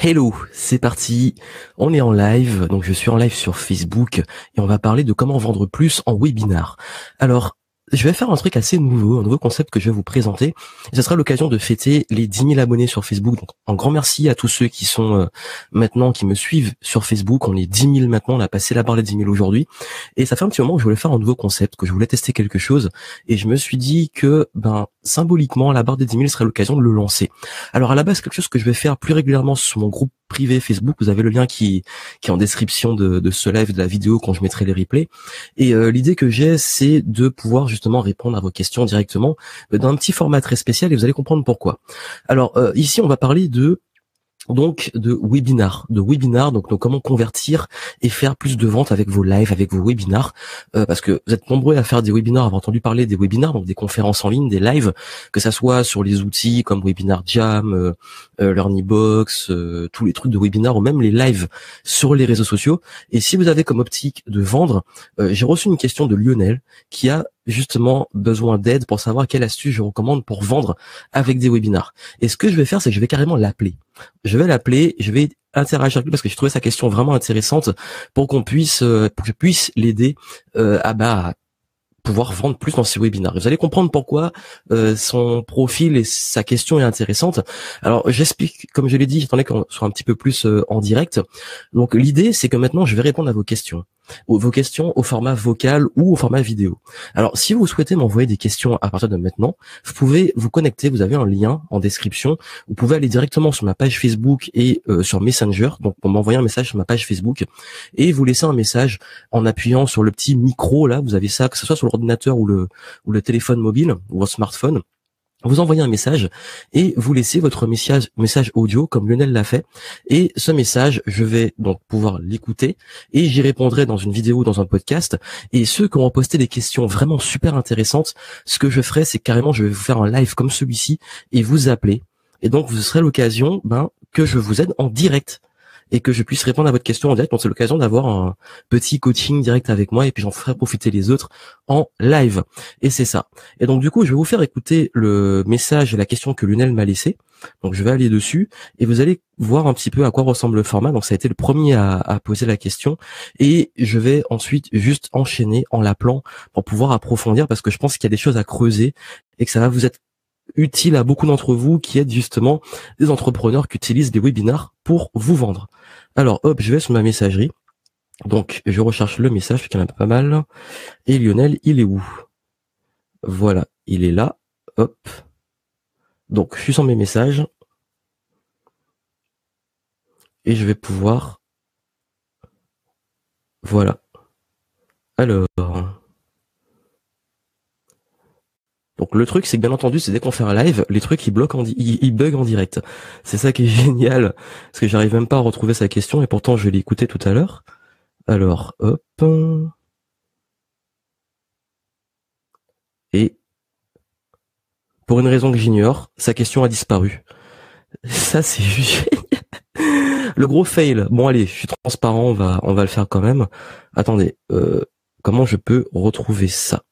Hello, c'est parti. On est en live, donc je suis en live sur Facebook et on va parler de comment vendre plus en webinar. Alors, je vais faire un truc assez nouveau, un nouveau concept que je vais vous présenter. ce sera l'occasion de fêter les 10 000 abonnés sur Facebook. Donc, un grand merci à tous ceux qui sont euh, maintenant, qui me suivent sur Facebook. On est 10 000 maintenant, on a passé la barre des 10 000 aujourd'hui. Et ça fait un petit moment que je voulais faire un nouveau concept, que je voulais tester quelque chose. Et je me suis dit que, ben, symboliquement, la barre des 10 000 serait l'occasion de le lancer. Alors, à la base, quelque chose que je vais faire plus régulièrement sur mon groupe privé Facebook. Vous avez le lien qui, est en description de, de ce live, de la vidéo quand je mettrai les replays. Et euh, l'idée que j'ai, c'est de pouvoir justement répondre à vos questions directement euh, dans un petit format très spécial et vous allez comprendre pourquoi. Alors euh, ici, on va parler de donc de webinar, de webinar, donc, comment convertir et faire plus de ventes avec vos lives, avec vos webinars, euh, parce que vous êtes nombreux à faire des webinars, avoir entendu parler des webinars, donc des conférences en ligne, des lives, que ça soit sur les outils comme Webinar Jam, euh, euh LearnyBox, euh, tous les trucs de webinar ou même les lives sur les réseaux sociaux. Et si vous avez comme optique de vendre, j'ai reçu une question de Lionel qui a justement besoin d'aide pour savoir quelle astuce je recommande pour vendre avec des webinars. Et ce que je vais faire, c'est que je vais carrément l'appeler. Je vais l'appeler, je vais interagir avec lui parce que je trouvais sa question vraiment intéressante pour qu'on puisse, euh, que je puisse l'aider euh, à bah pouvoir vendre plus dans ces webinars. Vous allez comprendre pourquoi euh, son profil et sa question est intéressante. Alors j'explique, comme je l'ai dit, attendez qu'on soit un petit peu plus en direct. Donc l'idée, c'est que maintenant, je vais répondre à vos questions vos questions au format vocal ou au format vidéo. Alors, si vous souhaitez m'envoyer des questions à partir de maintenant, vous pouvez vous connecter. Vous avez un lien en description. Vous pouvez aller directement sur ma page Facebook et euh, sur Messenger. Donc, pour m'envoyer un message sur ma page Facebook et vous laisser un message en appuyant sur le petit micro là. Vous avez ça, que ce soit sur l'ordinateur ou le ou le téléphone mobile ou un smartphone vous envoyez un message et vous laissez votre message, audio comme Lionel l'a fait. Et ce message, je vais donc pouvoir l'écouter et j'y répondrai dans une vidéo, dans un podcast. Et ceux qui ont posté des questions vraiment super intéressantes, ce que je ferai, c'est carrément, je vais vous faire un live comme celui-ci et vous appeler. Et donc, vous serez l'occasion, ben, que je vous aide en direct et que je puisse répondre à votre question en direct. Donc c'est l'occasion d'avoir un petit coaching direct avec moi et puis j'en ferai profiter les autres en live. Et c'est ça. Et donc du coup, je vais vous faire écouter le message et la question que Lunel m'a laissé. Donc je vais aller dessus et vous allez voir un petit peu à quoi ressemble le format. Donc ça a été le premier à, à poser la question et je vais ensuite juste enchaîner en l'appelant pour pouvoir approfondir parce que je pense qu'il y a des choses à creuser et que ça va vous être utile à beaucoup d'entre vous qui êtes justement des entrepreneurs qui utilisent des webinars pour vous vendre. Alors hop, je vais sur ma messagerie. Donc je recherche le message, qu'il y en a pas mal. Et Lionel, il est où? Voilà, il est là. Hop. Donc je suis sur mes messages. Et je vais pouvoir... Voilà. Alors... Donc le truc, c'est que bien entendu, c'est dès qu'on fait un live, les trucs ils bloquent, en ils, bug en direct. C'est ça qui est génial, parce que j'arrive même pas à retrouver sa question, et pourtant je l'ai écouté tout à l'heure. Alors, hop. Et pour une raison que j'ignore, sa question a disparu. Ça, c'est juste Le gros fail. Bon, allez, je suis transparent, on va, on va le faire quand même. Attendez, euh, comment je peux retrouver ça?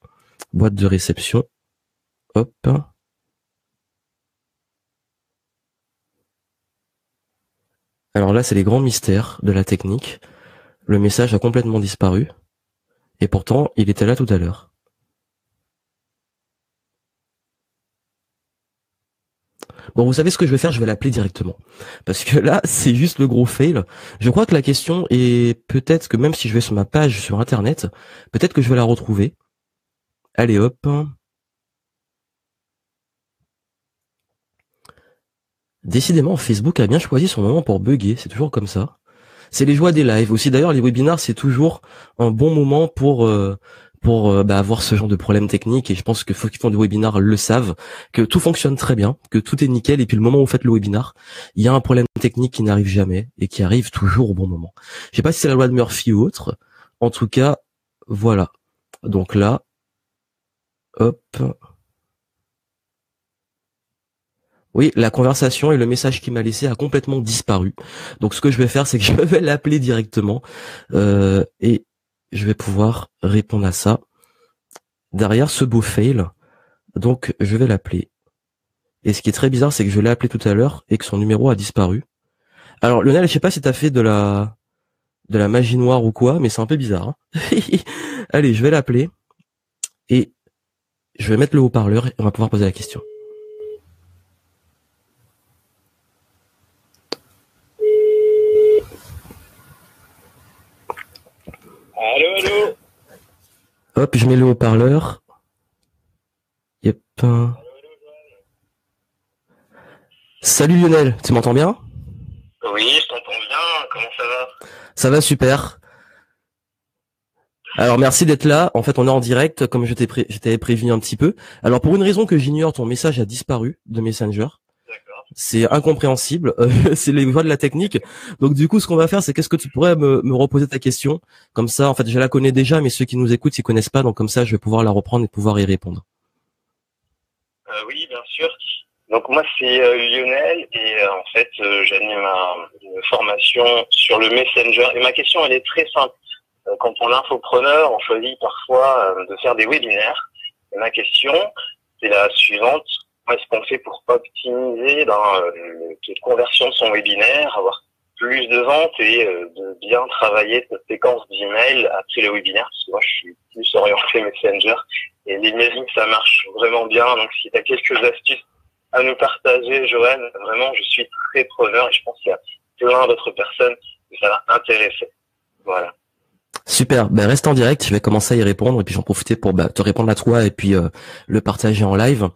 Boîte de réception. Alors là, c'est les grands mystères de la technique. Le message a complètement disparu. Et pourtant, il était là tout à l'heure. Bon, vous savez ce que je vais faire? Je vais l'appeler directement. Parce que là, c'est juste le gros fail. Je crois que la question est peut-être que même si je vais sur ma page sur Internet, peut-être que je vais la retrouver. Allez hop. Décidément, Facebook a bien choisi son moment pour bugger, c'est toujours comme ça. C'est les joies des lives aussi. D'ailleurs, les webinars, c'est toujours un bon moment pour euh, pour euh, bah, avoir ce genre de problème technique. Et je pense que ceux qui font des webinars le savent, que tout fonctionne très bien, que tout est nickel. Et puis le moment où vous faites le webinar, il y a un problème technique qui n'arrive jamais et qui arrive toujours au bon moment. Je sais pas si c'est la loi de Murphy ou autre. En tout cas, voilà. Donc là, hop. Oui, la conversation et le message qu'il m'a laissé a complètement disparu. Donc ce que je vais faire, c'est que je vais l'appeler directement euh, et je vais pouvoir répondre à ça. Derrière ce beau fail, donc je vais l'appeler. Et ce qui est très bizarre, c'est que je l'ai appelé tout à l'heure et que son numéro a disparu. Alors Lionel, je sais pas si t'as fait de la de la magie noire ou quoi, mais c'est un peu bizarre. Hein. Allez, je vais l'appeler et je vais mettre le haut-parleur et on va pouvoir poser la question. Allô, allô Hop, je mets le haut-parleur. Yep. Salut Lionel, tu m'entends bien? Oui, je t'entends bien. Comment ça va? Ça va super. Alors merci d'être là. En fait, on est en direct, comme je t'avais prévenu un petit peu. Alors pour une raison que j'ignore, ton message a disparu de Messenger. C'est incompréhensible. c'est les voies de la technique. Donc du coup, ce qu'on va faire, c'est qu'est-ce que tu pourrais me, me, reposer ta question? Comme ça, en fait, je la connais déjà, mais ceux qui nous écoutent, ils connaissent pas. Donc comme ça, je vais pouvoir la reprendre et pouvoir y répondre. Euh, oui, bien sûr. Donc moi c'est euh, Lionel et euh, en fait euh, j'anime une formation sur le Messenger et ma question elle est très simple. quand on est infopreneur, on choisit parfois de faire des webinaires. Et ma question c'est la suivante comment est-ce qu'on fait pour optimiser dans le taux de conversion de son webinaire, avoir plus de ventes et de bien travailler cette séquence d'email après le webinaire parce que moi je suis plus orienté Messenger et l'emailing ça marche vraiment bien donc si tu as quelques astuces à nous partager, Joanne. Vraiment, je suis très preneur et je pense qu'il y a plein d'autres personnes que ça va intéresser. Voilà. Super, ben reste en direct, je vais commencer à y répondre et puis j'en profiter pour bah, te répondre à toi et puis euh, le partager en live.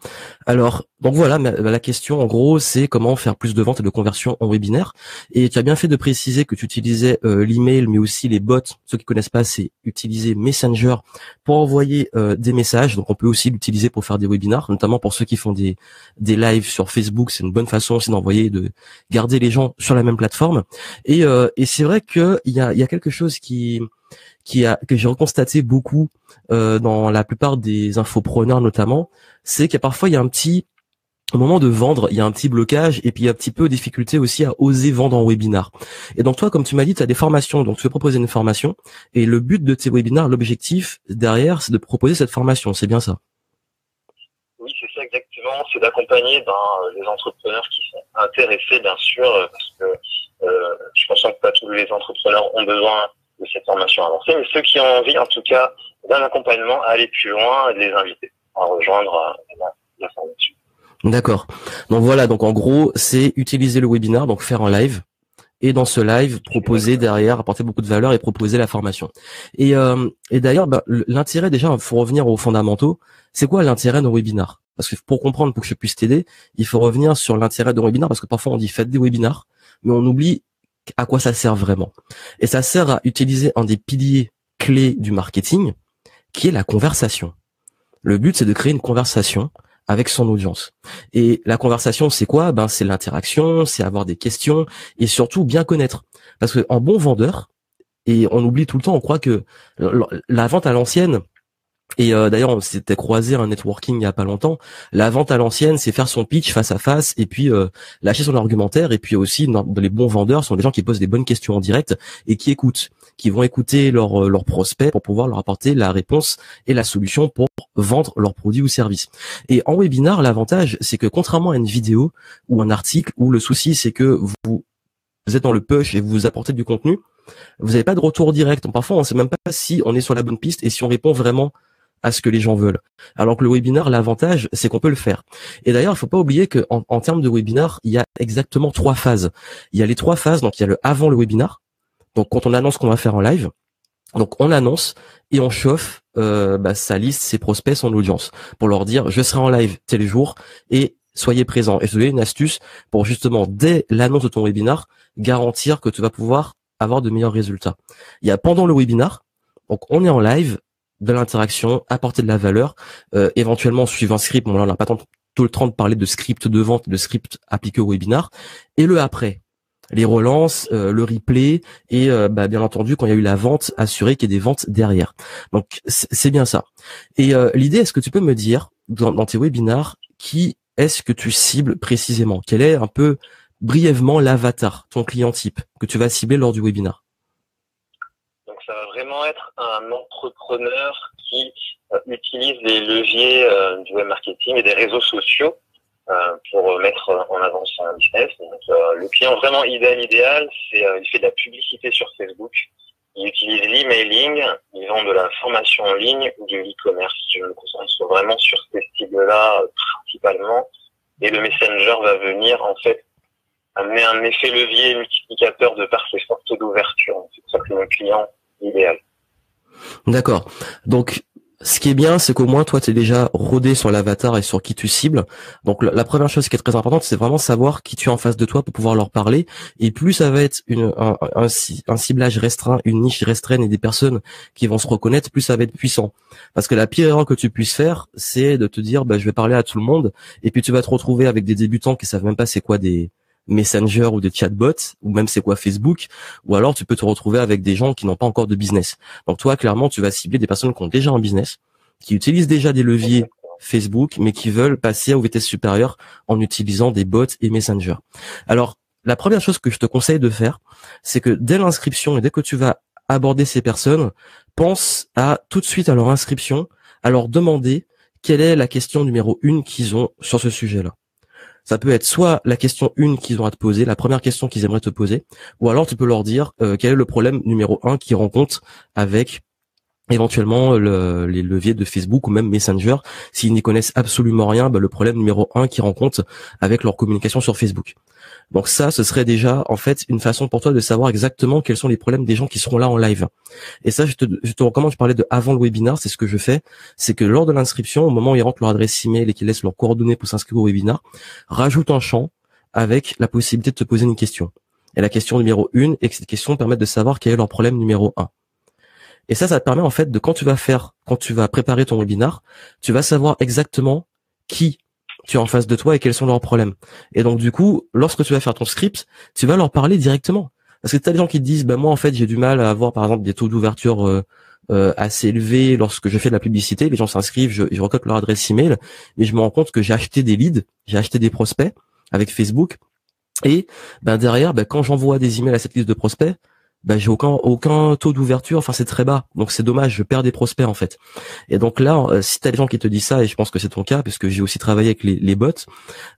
Alors, donc voilà, la question en gros, c'est comment faire plus de ventes et de conversion en webinaire. Et tu as bien fait de préciser que tu utilisais euh, l'email, mais aussi les bots. Ceux qui connaissent pas, c'est utiliser Messenger pour envoyer euh, des messages. Donc on peut aussi l'utiliser pour faire des webinaires, notamment pour ceux qui font des des lives sur Facebook. C'est une bonne façon aussi d'envoyer, de garder les gens sur la même plateforme. Et, et c'est vrai qu'il y a, y a quelque chose qui qui a que j'ai reconstaté beaucoup euh, dans la plupart des infopreneurs notamment, c'est qu'il y a parfois il y a un petit au moment de vendre, il y a un petit blocage et puis il y a un petit peu de difficulté aussi à oser vendre en webinar. Et donc toi, comme tu m'as dit, tu as des formations, donc tu veux proposer une formation et le but de tes webinars, l'objectif derrière, c'est de proposer cette formation, c'est bien ça? Oui, c'est ça exactement, c'est d'accompagner ben, les entrepreneurs qui sont intéressés bien sûr, parce que euh, je pense que tous les entrepreneurs ont besoin de cette formation avancée, mais ceux qui ont envie, en tout cas, d'un accompagnement, à aller plus loin et de les inviter à rejoindre euh, la, formation. D'accord. Donc voilà, donc en gros, c'est utiliser le webinar, donc faire un live, et dans ce live, proposer derrière, apporter beaucoup de valeur et proposer la formation. Et, euh, et d'ailleurs, bah, l'intérêt déjà, il faut revenir aux fondamentaux. C'est quoi l'intérêt d'un webinar? Parce que pour comprendre, pour que je puisse t'aider, il faut revenir sur l'intérêt d'un webinar, parce que parfois on dit faites des webinars, mais on oublie à quoi ça sert vraiment. Et ça sert à utiliser un des piliers clés du marketing, qui est la conversation. Le but, c'est de créer une conversation avec son audience. Et la conversation, c'est quoi? Ben, c'est l'interaction, c'est avoir des questions et surtout bien connaître. Parce que en bon vendeur, et on oublie tout le temps, on croit que la vente à l'ancienne, et euh, d'ailleurs, on s'était croisé un networking il y a pas longtemps. La vente à l'ancienne, c'est faire son pitch face à face et puis euh, lâcher son argumentaire. Et puis aussi, dans, les bons vendeurs sont des gens qui posent des bonnes questions en direct et qui écoutent, qui vont écouter leurs leur prospects pour pouvoir leur apporter la réponse et la solution pour vendre leurs produits ou services. Et en webinar, l'avantage, c'est que contrairement à une vidéo ou un article où le souci, c'est que vous, vous êtes dans le push et vous vous apportez du contenu, vous n'avez pas de retour direct. Parfois, on ne sait même pas si on est sur la bonne piste et si on répond vraiment à ce que les gens veulent. Alors que le webinar, l'avantage, c'est qu'on peut le faire. Et d'ailleurs, il faut pas oublier que en, termes de webinar, il y a exactement trois phases. Il y a les trois phases. Donc, il y a le avant le webinar. Donc, quand on annonce qu'on va faire en live, donc on annonce et on chauffe euh, bah, sa liste, ses prospects, son audience, pour leur dire je serai en live tel jour et soyez présents. Et je vais une astuce pour justement dès l'annonce de ton webinar garantir que tu vas pouvoir avoir de meilleurs résultats. Il y a pendant le webinar, donc on est en live, de l'interaction, apporter de la valeur, euh, éventuellement suivre un script. Bon là, on n'a pas tant tout le temps de parler de script de vente, de script appliqué au webinar. Et le après, les relances, euh, le replay et euh, bah, bien entendu quand il y a eu la vente, assurer qu'il y ait des ventes derrière. Donc c'est bien ça. Et l'idée, est-ce que tu peux me dire dans, dans tes webinars qui est-ce que tu cibles précisément? Quel est un peu brièvement l'avatar, ton client type que tu vas cibler lors du webinar? Vraiment être un entrepreneur qui euh, utilise les leviers euh, du web marketing et des réseaux sociaux pour mettre en avant son business. Le client vraiment idéal, idéal, c'est il fait de la publicité sur Facebook ils utilisent l'emailing, ils ont de la formation en ligne ou de l'e-commerce. Je me concentre vraiment sur ces cibles-là principalement. Et le messenger va venir en fait amener un effet levier multiplicateur de par ses forces d'ouverture. C'est pour ça que mon client D'accord. Donc ce qui est bien, c'est qu'au moins toi, tu es déjà rodé sur l'avatar et sur qui tu cibles. Donc la, première chose qui est très importante, c'est vraiment savoir qui tu as en face de toi pour pouvoir leur parler. Et plus ça va être un, ciblage restreint, une niche restreinte et des personnes qui vont se reconnaître, plus ça va être puissant. Parce que la pire erreur que tu puisses faire, c'est de te dire, bah, je vais parler à tout le monde, et puis tu vas te retrouver avec des débutants qui savent même pas c'est quoi des Messenger ou des chatbots ou même c'est quoi Facebook ou alors tu peux te retrouver avec des gens qui n'ont pas encore de business. Donc toi clairement tu vas cibler des personnes qui ont déjà un business, qui utilisent déjà des leviers Facebook mais qui veulent passer aux vitesses supérieures en utilisant des bots et Messenger. Alors la première chose que je te conseille de faire, c'est que dès l'inscription et dès que tu vas aborder ces personnes, pense à tout de suite à leur inscription, à leur demander quelle est la question numéro une qu'ils ont sur ce sujet-là. Ça peut être soit la question une qu'ils ont à te poser, la première question qu'ils aimeraient te poser, ou alors tu peux leur dire euh, quel est le problème numéro un qu'ils rencontrent avec éventuellement les leviers de Facebook ou même Messenger. S'ils n'y connaissent absolument rien, bah, le problème numéro un qu'ils rencontrent avec leur communication sur Facebook. Donc ça, ce serait déjà en fait une façon pour toi de savoir exactement quels sont les problèmes des gens qui seront là en live. Et ça, je te, recommande, je parlais de avant le webinar, c'est ce que je fais, c'est que lors de l'inscription, au moment où ils rentrent leur adresse email et qu'ils laissent leurs coordonnées pour s'inscrire au webinar, rajoute un champ avec la possibilité de te poser une question. Et la question numéro une, et que cette question permette de savoir quel est leur problème numéro un. Et ça, ça te permet en fait de quand tu vas faire, quand tu vas préparer ton webinar, tu vas savoir exactement qui tu as en face de toi et quels sont leurs problèmes. Et donc du coup, lorsque tu vas faire ton script, tu vas leur parler directement. Parce que tu as des gens qui te disent, bah moi en fait j'ai du mal à avoir par exemple des taux d'ouverture euh, euh, assez élevés lorsque je fais de la publicité. Les gens s'inscrivent, je, je leur adresse email, mais je me rends compte que j'ai acheté des leads, j'ai acheté des prospects avec Facebook. Et ben derrière, ben, quand j'envoie des emails à cette liste de prospects, bah, j'ai aucun aucun taux d'ouverture enfin c'est très bas donc c'est dommage je perds des prospects en fait et donc là euh, si t'as des gens qui te disent ça et je pense que c'est ton cas parce que j'ai aussi travaillé avec les, les bots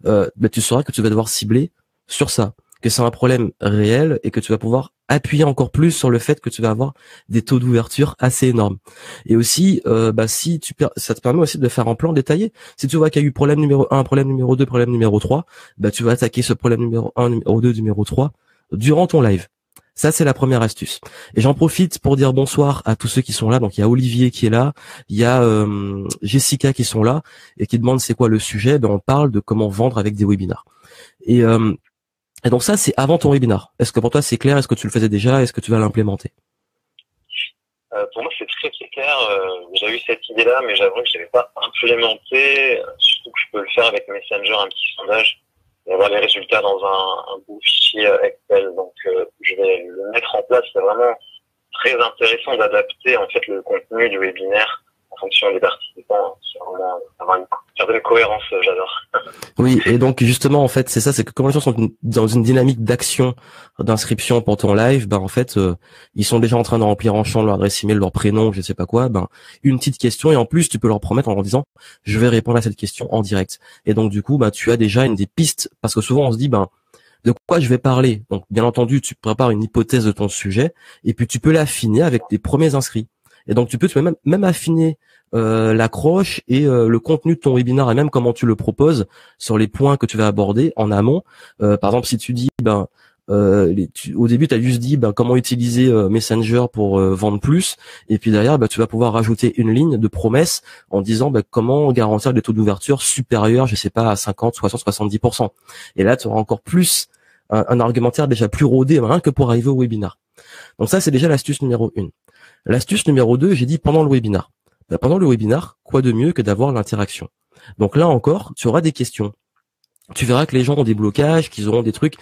euh, bah, tu sauras que tu vas devoir cibler sur ça que c'est un problème réel et que tu vas pouvoir appuyer encore plus sur le fait que tu vas avoir des taux d'ouverture assez énormes. Et aussi, euh, bah, si tu ça te permet aussi de faire un plan détaillé. Si tu vois qu'il y a eu problème numéro 1, problème numéro 2, problème numéro 3, bah, tu vas attaquer ce problème numéro 1, numéro 2, numéro 3 durant ton live. Ça, c'est la première astuce. Et j'en profite pour dire bonsoir à tous ceux qui sont là. Donc, il y a Olivier qui est là, il y a euh, Jessica qui sont là et qui demandent c'est quoi le sujet. Ben, on parle de comment vendre avec des webinars. Et, euh, et donc ça, c'est avant ton webinar. Est-ce que pour toi, c'est clair? Est-ce que tu le faisais déjà? Est-ce que tu vas l'implémenter? Euh, Pour moi, c'est très très clair. J'ai eu cette idée-là, mais j'avoue que je n'avais pas implémenté. Surtout que je peux le faire avec Messenger, un petit sondage et avoir les résultats dans un, un fichier Excel. Donc, euh, je vais le mettre en place. C'est vraiment très intéressant d'adapter en fait le contenu du webinaire en fonction des participants. Vraiment avoir une cohérence, euh, j'adore. Oui, et donc justement, en fait, c'est ça, c'est que comme les gens sont dans une dynamique d'action, d'inscription pour ton live, ben en fait, euh, ils sont déjà en train de remplir en champ leur adresse email, leur prénom, je sais pas quoi, ben une petite question et en plus tu peux leur promettre en leur disant, je vais répondre à cette question en direct. Et donc du coup, ben tu as déjà une des pistes parce que souvent on se dit, ben de quoi je vais parler? Donc bien entendu, tu prépares une hypothèse de ton sujet et puis tu peux l'affiner avec tes premiers inscrits. Et donc tu peux, tu peux même, même affiner euh, l'accroche et euh, le contenu de ton webinaire et même comment tu le proposes sur les points que tu vas aborder en amont. Euh, par exemple, si tu dis, ben, au début, tu as juste dit ben, comment utiliser Messenger pour vendre plus, et puis derrière, ben, tu vas pouvoir rajouter une ligne de promesse en disant ben, comment garantir des taux d'ouverture supérieurs, je sais pas, à 50, 60, 70%. Et là, tu auras encore plus un, un, argumentaire déjà plus rodé, que pour arriver au webinar. Donc ça, c'est déjà l'astuce numéro une. L'astuce numéro 2, j'ai dit pendant le webinar. Bah, pendant le webinar, quoi de mieux que d'avoir l'interaction? Donc là encore, tu auras des questions. Tu verras que les gens ont des blocages, qu'ils auront des trucs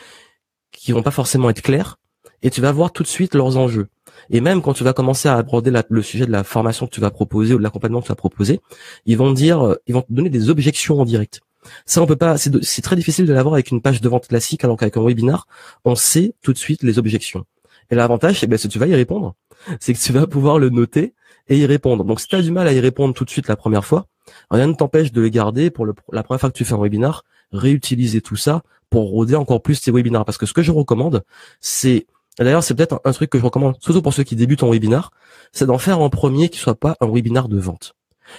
qui vont pas forcément être clairs, et tu vas voir tout de suite leurs enjeux. Et même quand tu vas commencer à aborder le sujet de la formation que tu vas proposer ou de l'accompagnement que tu vas proposer, ils vont dire, euh, ils vont te donner des objections en direct. Ça, on peut pas. C'est très difficile de l'avoir avec une page de vente classique, alors qu'avec un webinar, on sait tout de suite les objections. Et l'avantage, c'est que ben, tu vas y répondre, c'est que tu vas pouvoir le noter et y répondre. Donc si tu as du mal à y répondre tout de suite la première fois, rien ne t'empêche de le garder pour la première fois que tu fais un webinar, réutiliser tout ça pour rôder encore plus tes webinars. Parce que ce que je recommande, c'est D'ailleurs, c'est peut-être un, truc que je recommande, surtout pour ceux qui débutent en webinar, c'est d'en faire en premier qui soit pas un webinar de vente,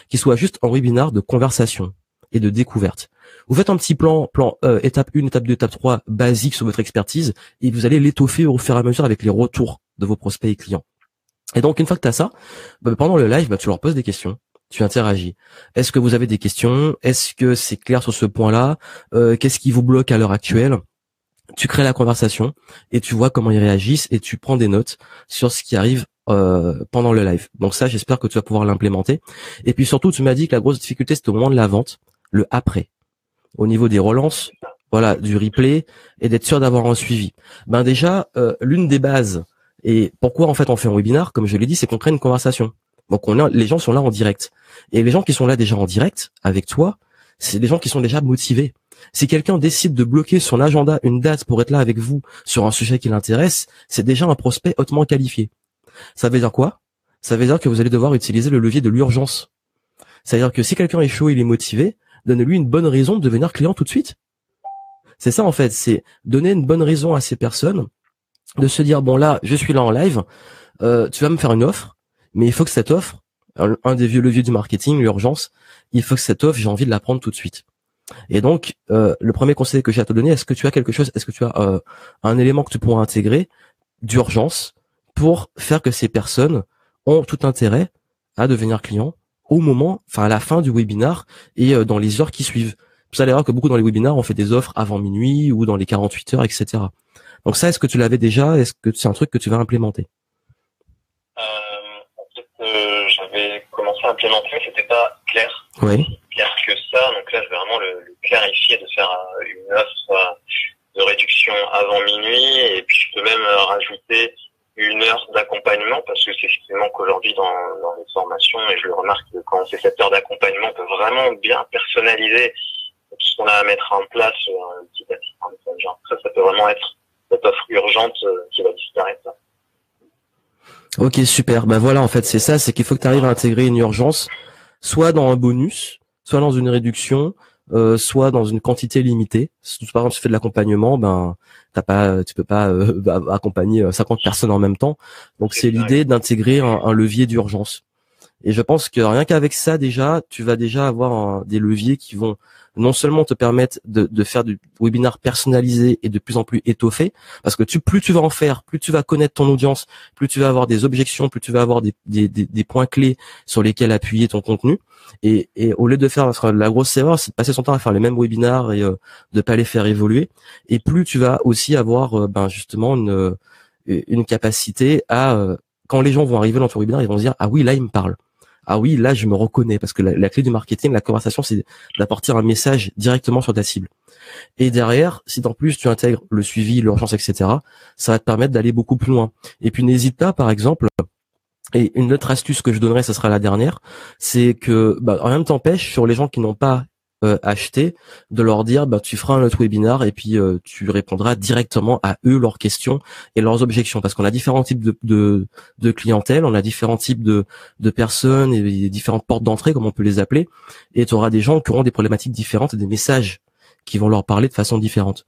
qui soit juste un webinar de conversation et de découverte. Vous faites un petit plan, plan euh, étape 1, étape 2, étape 3, basique sur votre expertise, et vous allez l'étoffer au fur et à mesure avec les retours de vos prospects et clients. Et donc, une fois que tu ça, bah, pendant le live, bah, tu leur poses des questions, tu interagis. Est-ce que vous avez des questions? Est-ce que c'est clair sur ce point-là? Euh, Qu'est-ce qui vous bloque à l'heure actuelle? Tu crées la conversation et tu vois comment ils réagissent et tu prends des notes sur ce qui arrive euh, pendant le live. Donc ça, j'espère que tu vas pouvoir l'implémenter. Et puis surtout, tu m'as dit que la grosse difficulté, c'était au moment de la vente, le après. Au niveau des relances, voilà, du replay et d'être sûr d'avoir un suivi. Ben déjà, euh, l'une des bases et pourquoi en fait on fait un webinar, comme je l'ai dit, c'est qu'on crée une conversation. Donc on a, les gens sont là en direct. Et les gens qui sont là déjà en direct avec toi, c'est des gens qui sont déjà motivés. Si quelqu'un décide de bloquer son agenda une date pour être là avec vous sur un sujet qui l'intéresse, c'est déjà un prospect hautement qualifié. Ça veut dire quoi? Ça veut dire que vous allez devoir utiliser le levier de l'urgence. C'est-à-dire que si quelqu'un est chaud, il est motivé, donnez-lui une bonne raison de devenir client tout de suite. C'est ça en fait, c'est donner une bonne raison à ces personnes de se dire bon là, je suis là en live, euh, tu vas me faire une offre, mais il faut que cette offre, un, des vieux leviers du marketing, l'urgence, il faut que cette offre, j'ai envie de la prendre tout de suite. Et donc, euh, le premier conseil que j'ai à te donner, est-ce que tu as quelque chose, est-ce que tu as euh, un élément que tu pourras intégrer d'urgence pour faire que ces personnes ont tout intérêt à devenir clients au moment, enfin à la fin du webinar et dans les heures qui suivent? Vous allez voir que beaucoup dans les webinars, on fait des offres avant minuit ou dans les 48 heures, etc. Donc ça, est-ce que tu l'avais déjà? Est-ce que c'est un truc que tu vas implémenter? Euh, En fait, euh, j'avais commencé à implémenter, mais c'était pas clair. Oui. Clair que ça. Donc là, je vais vraiment le, le clarifier de faire euh, une offre de réduction avant minuit, et puis je peux même rajouter une heure d'accompagnement parce que c'est ce qui manque aujourd'hui dans, dans les formations et je le remarque que quand on fait cette heure d'accompagnement, on peut vraiment bien personnaliser tout ce qu'on a à mettre en place petit à petit. Ça, ça peut vraiment être cette offre urgente euh, qui va disparaître. Ok, super. Ben voilà, en fait, c'est ça, c'est qu'il faut que tu arrives à intégrer une urgence, soit dans un bonus, soit dans une réduction, euh, soit dans une quantité limitée. Si par exemple tu fais de l'accompagnement, ben t'as pas, tu peux pas euh, accompagner 50 personnes en même temps. Donc c'est l'idée d'intégrer un, levier d'urgence. Et je pense que rien qu'avec ça déjà, tu vas déjà avoir des leviers qui vont non seulement te permettre de, de, faire du webinar personnalisé et de plus en plus étoffé, parce que tu, plus tu vas en faire, plus tu vas connaître ton audience, plus tu vas avoir des objections, plus tu vas avoir des, des, des, points clés sur lesquels appuyer ton contenu. Et, et au lieu de faire la grosse erreur, c'est de passer son temps à faire les mêmes webinars et euh, de pas les faire évoluer. Et plus tu vas aussi avoir euh, ben justement une, euh, une capacité à euh, quand les gens vont arriver dans ton webinar, ils vont se dire ah oui là il me parle ah oui, là, je me reconnais parce que la, clé du marketing, la conversation, c'est d'apporter un message directement sur ta cible. Et derrière, si en plus tu intègres le suivi, l'urgence, etc., ça va te permettre d'aller beaucoup plus loin. Et puis n'hésite pas, par exemple, et une autre astuce que je donnerai, ce sera la dernière, c'est que bah, rien ne t'empêche sur les gens qui n'ont pas euh, acheter, de leur dire bah tu feras un autre webinar et puis euh, tu répondras directement à eux leurs questions et leurs objections parce qu'on a différents types de, de, clientèle, on a différents types de, de personnes et différentes portes d'entrée comme on peut les appeler et tu auras des gens qui auront des problématiques différentes et des messages qui vont leur parler de façon différente.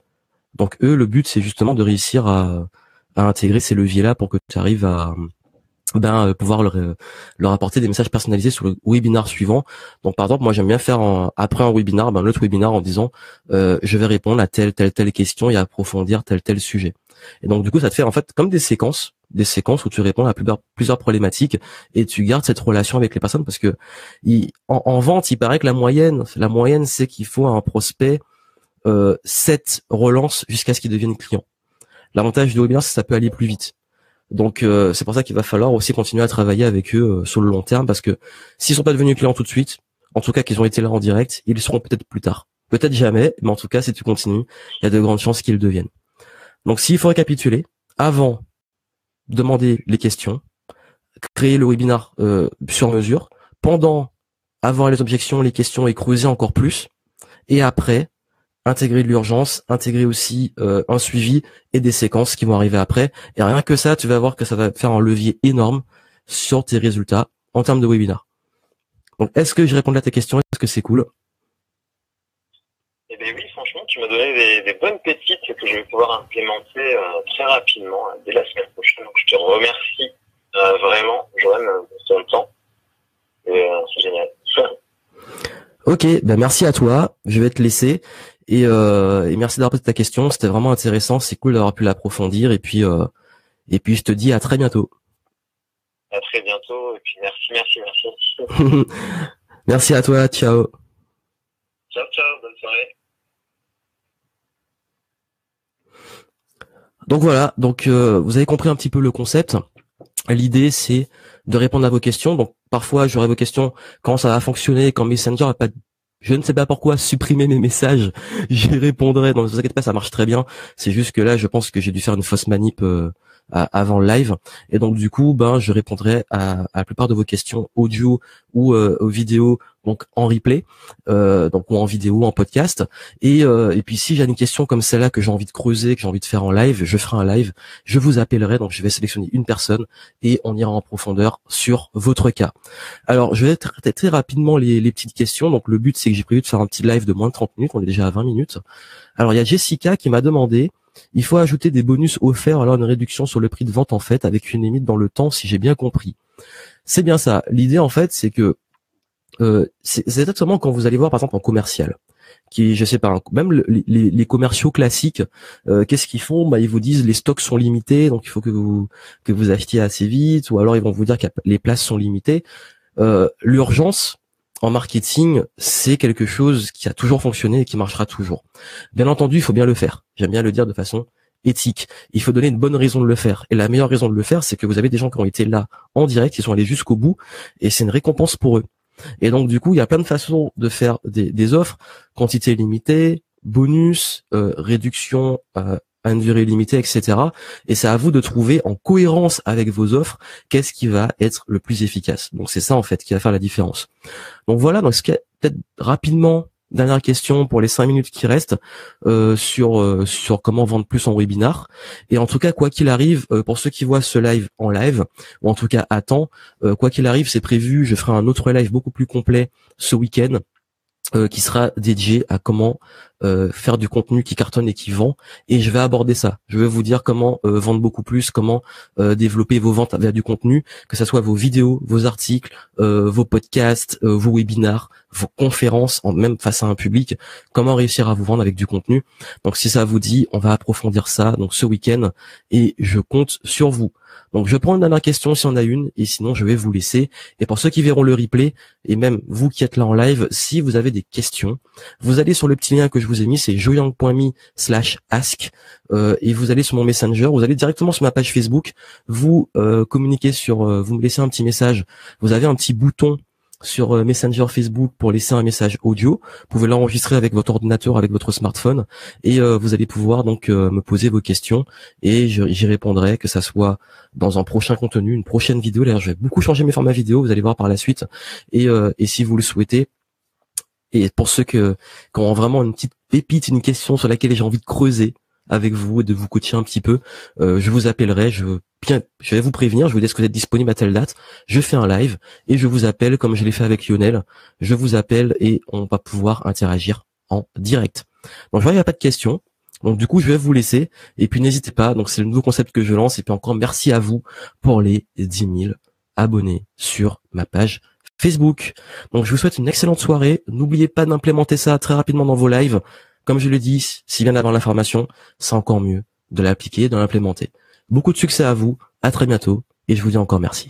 Donc eux le but c'est justement de réussir à, à intégrer ces leviers là pour que tu arrives à ben euh, pouvoir leur, euh, leur apporter des messages personnalisés sur le webinar suivant. Donc par exemple, moi j'aime bien faire après un webinar, ben l'autre webinar en disant euh, je vais répondre à telle telle telle question et approfondir tel tel sujet. Et donc du coup ça te fait en fait comme des séquences, des séquences où tu réponds à plusieurs, plusieurs problématiques et tu gardes cette relation avec les personnes parce que en, vente il paraît que la moyenne, la moyenne c'est qu'il faut un prospect euh, 7 relances jusqu'à ce qu'il devienne client. L'avantage du webinar c'est que ça peut aller plus vite. Donc euh, c'est pour ça qu'il va falloir aussi continuer à travailler avec eux euh, sur le long terme parce que s'ils sont pas devenus clients tout de suite, en tout cas qu'ils ont été là en direct, ils seront peut-être plus tard. Peut-être jamais, mais en tout cas si tu continues, il y a de grandes chances qu'ils le deviennent. Donc s'il faut récapituler, avant demander les questions, créer le webinar euh, sur mesure, pendant avoir les objections, les questions et creuser encore plus, et après intégrer de l'urgence, intégrer aussi euh, un suivi et des séquences qui vont arriver après. Et rien que ça, tu vas voir que ça va faire un levier énorme sur tes résultats en termes de webinar. Donc, est-ce que je réponds à tes questions Est-ce que c'est cool? Eh bien oui, franchement, tu m'as donné des, des, bonnes pépites que je vais pouvoir implémenter euh, très rapidement dès la semaine prochaine. Donc je te remercie euh, vraiment, Joanne, pour ton temps. Et c'est génial. ok, ben merci à toi. Je vais te laisser. Et, et merci d'avoir posé ta question. C'était vraiment intéressant. C'est cool d'avoir pu l'approfondir. Et puis, et puis je te dis à très bientôt. À très bientôt. Et puis merci, merci, merci. merci à toi. Ciao. Ciao, ciao. Bonne soirée. Donc voilà, donc euh, vous avez compris un petit peu le concept. L'idée c'est de répondre à vos questions. Donc parfois j'aurai vos questions quand ça va fonctionner, quand Messenger a pas je ne sais pas pourquoi supprimer mes messages, j'y répondrai. Donc ne vous inquiétez pas, ça marche très bien. C'est juste que là, je pense que j'ai dû faire une fausse manip euh, avant le live. Et donc du coup, ben je répondrai à, la plupart de vos questions audio ou euh, aux vidéos, donc en replay, euh, donc ou en vidéo, en podcast. Et, euh, et puis si j'ai une question comme celle-là que j'ai envie de creuser, que j'ai envie de faire en live, je ferai un live. Je vous appellerai, donc je vais sélectionner une personne et on ira en profondeur sur votre cas. Alors je vais traiter très rapidement les, les petites questions. Donc le but c'est que j'ai prévu de faire un petit live de moins de 30 minutes. On est déjà à 20 minutes. Alors il y a Jessica qui m'a demandé il faut ajouter des bonus offerts alors une réduction sur le prix de vente en fait avec une limite dans le temps si j'ai bien compris. C'est bien ça. L'idée en fait c'est que euh, c'est exactement quand vous allez voir par exemple en commercial qui je sais pas même les, commerciaux classiques euh, qu'est-ce qu'ils font? Bah ils vous disent les stocks sont limités donc il faut que vous que vous achetiez assez vite ou alors ils vont vous dire que les places sont limitées euh, l'urgence en marketing, c'est quelque chose qui a toujours fonctionné et qui marchera toujours. Bien entendu, il faut bien le faire. J'aime bien le dire de façon éthique. Il faut donner une bonne raison de le faire. Et la meilleure raison de le faire, c'est que vous avez des gens qui ont été là en direct, qui sont allés jusqu'au bout, et c'est une récompense pour eux. Et donc du coup, il y a plein de façons de faire des, offres, quantité limitée, bonus, euh, réduction euh, à une durée limitée, etc. Et c'est à vous de trouver en cohérence avec vos offres qu'est-ce qui va être le plus efficace. Donc c'est ça en fait qui va faire la différence. Donc voilà, donc ce qui peut-être rapidement dernière question pour les cinq minutes qui restent euh, sur euh, sur comment vendre plus en webinar. Et en tout cas, quoi qu'il arrive, euh, pour ceux qui voient ce live en live ou en tout cas à temps, quoi qu'il arrive, c'est prévu. Je ferai un autre live beaucoup plus complet ce week-end euh, qui sera dédié à comment euh, faire du contenu qui cartonne et qui vend. Et je vais aborder ça. Je vais vous dire comment euh, vendre beaucoup plus, comment développer vos ventes avec du contenu, que ce soit vos vidéos, vos articles, vos podcasts, vos webinars, vos conférences, en, même face à un public, comment réussir à vous vendre avec du contenu. Donc si ça vous dit, on va approfondir ça donc ce week-end et je compte sur vous. Donc je prends une dernière question si on a une, et sinon je vais vous laisser. Et pour ceux qui verront le replay, et même vous qui êtes là en live, si vous avez des questions, vous allez sur le petit lien que je vous ai mis, c'est joyang.me slash ask, euh, et vous allez sur mon messenger, vous allez directement sur ma page Facebook, vous euh, communiquez sur, euh, vous me laissez un petit message, vous avez un petit bouton sur Messenger Facebook pour laisser un message audio. Vous pouvez l'enregistrer avec votre ordinateur, avec votre smartphone, et vous allez pouvoir donc me poser vos questions et j'y répondrai, que ça soit dans un prochain contenu, une prochaine vidéo. D'ailleurs, je vais beaucoup changer mes formats vidéo, vous allez voir par la suite. Et, et si vous le souhaitez, et pour ceux qui ont vraiment une petite pépite, une question sur laquelle j'ai envie de creuser, avec vous et de vous coacher un petit peu, euh, je vous appellerai, je, je vais vous prévenir, je vous dis que vous êtes disponible à telle date, je fais un live et je vous appelle comme je l'ai fait avec Lionel, je vous appelle et on va pouvoir interagir en direct. Donc je vois il n'y a pas de questions. Donc du coup, je vais vous laisser et puis n'hésitez pas. Donc c'est le nouveau concept que je lance et puis encore merci à vous pour les 10 000 abonnés sur ma page Facebook. Donc je vous souhaite une excellente soirée. N'oubliez pas d'implémenter ça très rapidement dans vos lives. Comme je le dis, si bien avant l'information, c'est encore mieux de l'appliquer, de l'implémenter. Beaucoup de succès à vous, à très bientôt, et je vous dis encore merci.